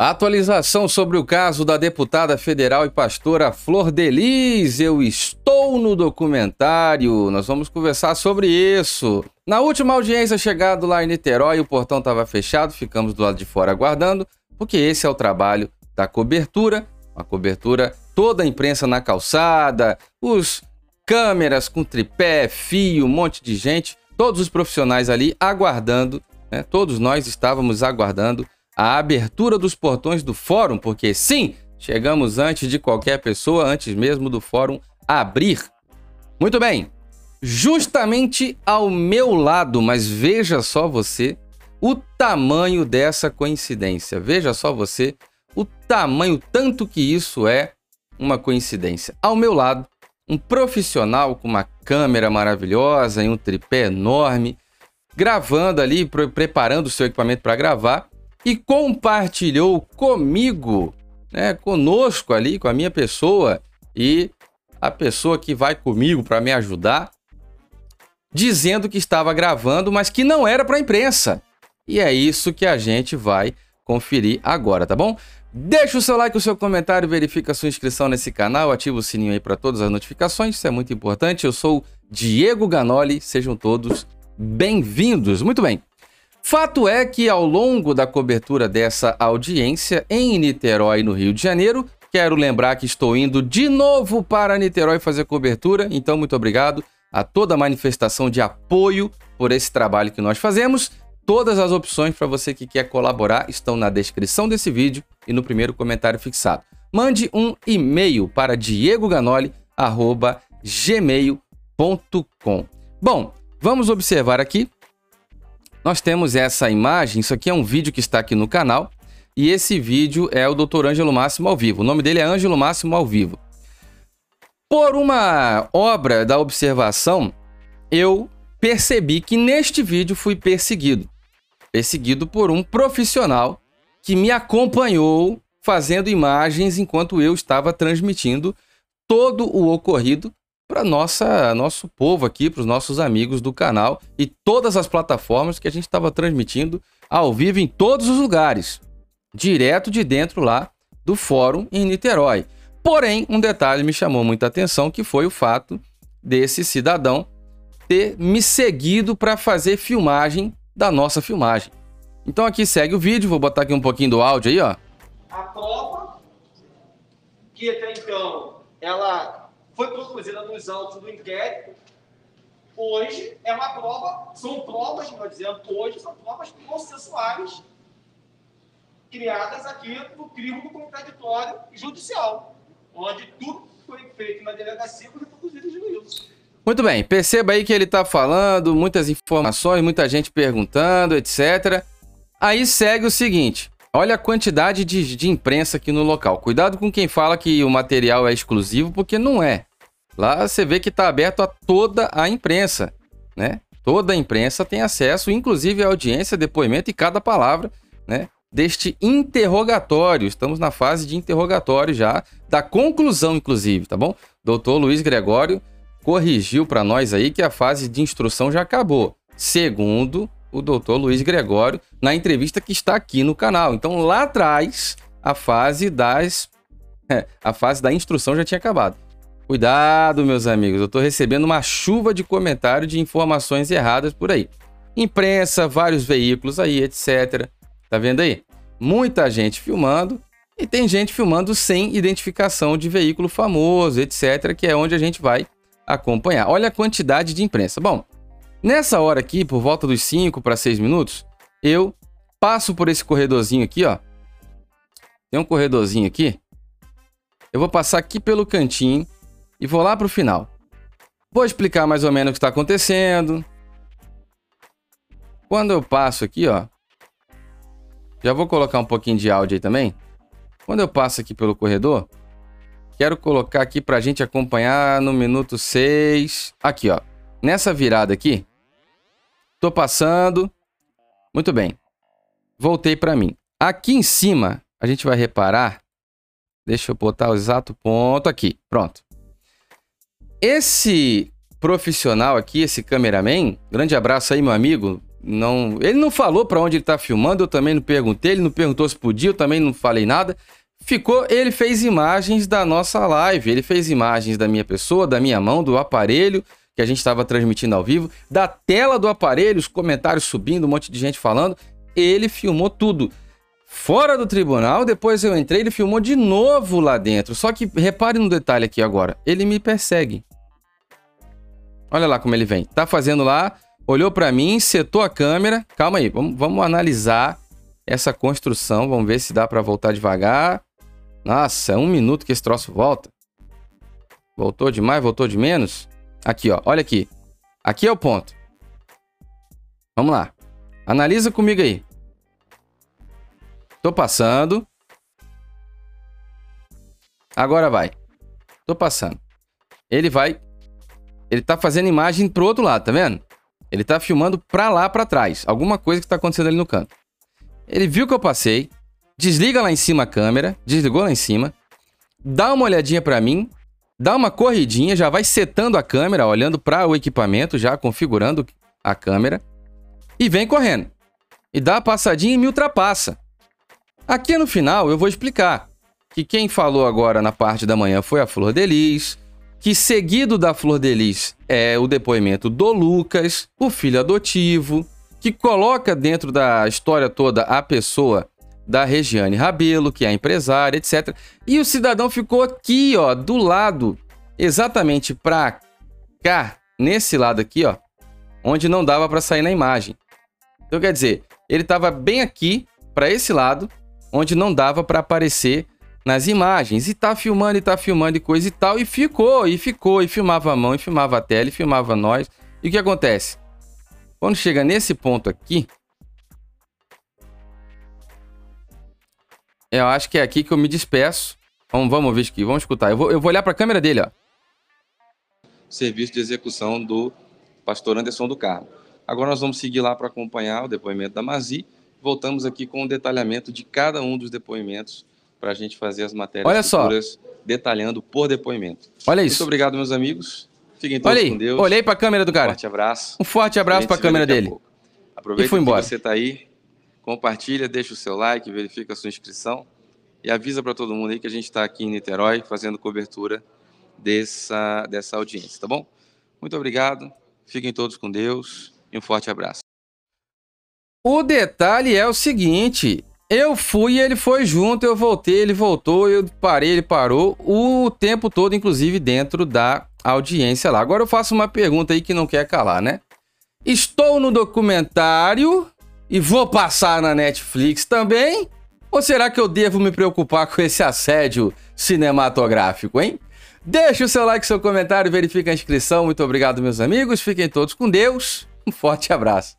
Atualização sobre o caso da deputada federal e pastora Flor Delis. Eu estou no documentário. Nós vamos conversar sobre isso. Na última audiência chegado lá em Niterói, o portão estava fechado, ficamos do lado de fora aguardando, porque esse é o trabalho da cobertura. A cobertura, toda a imprensa na calçada, os câmeras com tripé, fio, um monte de gente, todos os profissionais ali aguardando, né? Todos nós estávamos aguardando a abertura dos portões do fórum, porque sim, chegamos antes de qualquer pessoa, antes mesmo do fórum abrir. Muito bem, justamente ao meu lado, mas veja só você o tamanho dessa coincidência. Veja só você o tamanho, tanto que isso é uma coincidência. Ao meu lado, um profissional com uma câmera maravilhosa e um tripé enorme, gravando ali, preparando o seu equipamento para gravar e compartilhou comigo, né, conosco ali, com a minha pessoa e a pessoa que vai comigo para me ajudar, dizendo que estava gravando, mas que não era para a imprensa. E é isso que a gente vai conferir agora, tá bom? Deixa o seu like, o seu comentário, verifica a sua inscrição nesse canal, ativa o sininho aí para todas as notificações, isso é muito importante. Eu sou Diego Ganoli, sejam todos bem-vindos. Muito bem. Fato é que ao longo da cobertura dessa audiência em Niterói, no Rio de Janeiro, quero lembrar que estou indo de novo para Niterói fazer cobertura, então muito obrigado a toda a manifestação de apoio por esse trabalho que nós fazemos. Todas as opções para você que quer colaborar estão na descrição desse vídeo e no primeiro comentário fixado. Mande um e-mail para diegoganoli@gmail.com. Bom, vamos observar aqui nós temos essa imagem, isso aqui é um vídeo que está aqui no canal, e esse vídeo é o Dr. Ângelo Máximo ao vivo. O nome dele é Ângelo Máximo ao vivo. Por uma obra da observação, eu percebi que neste vídeo fui perseguido. Perseguido por um profissional que me acompanhou fazendo imagens enquanto eu estava transmitindo todo o ocorrido para nossa nosso povo aqui, para os nossos amigos do canal e todas as plataformas que a gente estava transmitindo ao vivo em todos os lugares, direto de dentro lá do fórum em Niterói. Porém, um detalhe me chamou muita atenção, que foi o fato desse cidadão ter me seguido para fazer filmagem da nossa filmagem. Então aqui segue o vídeo, vou botar aqui um pouquinho do áudio aí, ó. A prova que até então ela foi produzida nos autos do inquérito, hoje é uma prova, são provas, melhor dizendo, hoje são provas processuais criadas aqui no crime do contraditório judicial, onde tudo foi feito na delegacia foi reproduzido de juízo. Muito bem, perceba aí que ele está falando, muitas informações, muita gente perguntando, etc. Aí segue o seguinte: olha a quantidade de, de imprensa aqui no local. Cuidado com quem fala que o material é exclusivo, porque não é. Lá você vê que está aberto a toda a imprensa, né? Toda a imprensa tem acesso, inclusive a audiência, depoimento e cada palavra, né? Deste interrogatório. Estamos na fase de interrogatório já, da conclusão, inclusive, tá bom? Doutor Luiz Gregório corrigiu para nós aí que a fase de instrução já acabou. Segundo o doutor Luiz Gregório, na entrevista que está aqui no canal. Então, lá atrás, a fase das. A fase da instrução já tinha acabado. Cuidado, meus amigos, eu estou recebendo uma chuva de comentário de informações erradas por aí. Imprensa, vários veículos aí, etc. Tá vendo aí? Muita gente filmando e tem gente filmando sem identificação de veículo famoso, etc., que é onde a gente vai acompanhar. Olha a quantidade de imprensa. Bom, nessa hora aqui, por volta dos 5 para 6 minutos, eu passo por esse corredorzinho aqui, ó. Tem um corredorzinho aqui. Eu vou passar aqui pelo cantinho e vou lá para o final. Vou explicar mais ou menos o que está acontecendo. Quando eu passo aqui, ó, já vou colocar um pouquinho de áudio aí também. Quando eu passo aqui pelo corredor, quero colocar aqui para a gente acompanhar no minuto 6. Aqui, ó. Nessa virada aqui, tô passando. Muito bem. Voltei para mim. Aqui em cima, a gente vai reparar. Deixa eu botar o exato ponto aqui. Pronto. Esse profissional aqui, esse cameraman, grande abraço aí, meu amigo, não, ele não falou para onde ele tá filmando, eu também não perguntei, ele não perguntou se podia, eu também não falei nada. Ficou, ele fez imagens da nossa live, ele fez imagens da minha pessoa, da minha mão, do aparelho que a gente estava transmitindo ao vivo, da tela do aparelho, os comentários subindo, um monte de gente falando. Ele filmou tudo. Fora do tribunal, depois eu entrei, ele filmou de novo lá dentro. Só que repare no detalhe aqui agora. Ele me persegue. Olha lá como ele vem. Tá fazendo lá, olhou para mim, setou a câmera. Calma aí, vamos, vamos analisar essa construção. Vamos ver se dá para voltar devagar. Nossa, é um minuto que esse troço volta. Voltou demais, voltou de menos? Aqui, ó. Olha aqui. Aqui é o ponto. Vamos lá. Analisa comigo aí. Tô passando. Agora vai. Tô passando. Ele vai. Ele tá fazendo imagem pro outro lado, tá vendo? Ele tá filmando pra lá, pra trás. Alguma coisa que tá acontecendo ali no canto. Ele viu que eu passei. Desliga lá em cima a câmera. Desligou lá em cima. Dá uma olhadinha pra mim dá uma corridinha, já vai setando a câmera, olhando para o equipamento, já configurando a câmera e vem correndo. E dá a passadinha e me ultrapassa. Aqui no final eu vou explicar que quem falou agora na parte da manhã foi a Flor Delis, que seguido da Flor Delis é o depoimento do Lucas, o filho adotivo, que coloca dentro da história toda a pessoa da Regiane Rabelo, que é a empresária, etc. E o cidadão ficou aqui, ó, do lado, exatamente para cá, nesse lado aqui, ó, onde não dava para sair na imagem. Então quer dizer, ele estava bem aqui para esse lado, onde não dava para aparecer nas imagens. E tá filmando e tá filmando e coisa e tal. E ficou, e ficou, e filmava a mão, e filmava a tela, e filmava nós. E o que acontece? Quando chega nesse ponto aqui, Eu acho que é aqui que eu me despeço. Vamos, vamos ver aqui, vamos escutar. Eu vou, eu vou olhar para a câmera dele, ó. Serviço de execução do pastor Anderson do Carmo. Agora nós vamos seguir lá para acompanhar o depoimento da Mazi. Voltamos aqui com o um detalhamento de cada um dos depoimentos para a gente fazer as matérias Olha futuras, só. detalhando por depoimento. Olha isso. Muito obrigado, meus amigos. Fiquem todos com Deus. Olhei para a câmera do cara. Um forte abraço. Um forte abraço para a câmera dele. Aproveita e foi embora. que você está aí compartilha, deixa o seu like, verifica a sua inscrição e avisa para todo mundo aí que a gente está aqui em Niterói fazendo cobertura dessa, dessa audiência, tá bom? Muito obrigado, fiquem todos com Deus e um forte abraço. O detalhe é o seguinte: eu fui ele foi junto, eu voltei, ele voltou, eu parei, ele parou, o tempo todo, inclusive dentro da audiência lá. Agora eu faço uma pergunta aí que não quer calar, né? Estou no documentário e vou passar na Netflix também? Ou será que eu devo me preocupar com esse assédio cinematográfico, hein? Deixe o seu like, seu comentário, verifique a inscrição. Muito obrigado, meus amigos. Fiquem todos com Deus. Um forte abraço.